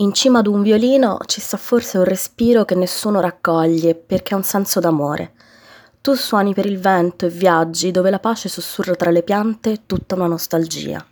In cima ad un violino ci sta forse un respiro che nessuno raccoglie perché ha un senso d'amore. Tu suoni per il vento e viaggi dove la pace sussurra tra le piante tutta una nostalgia.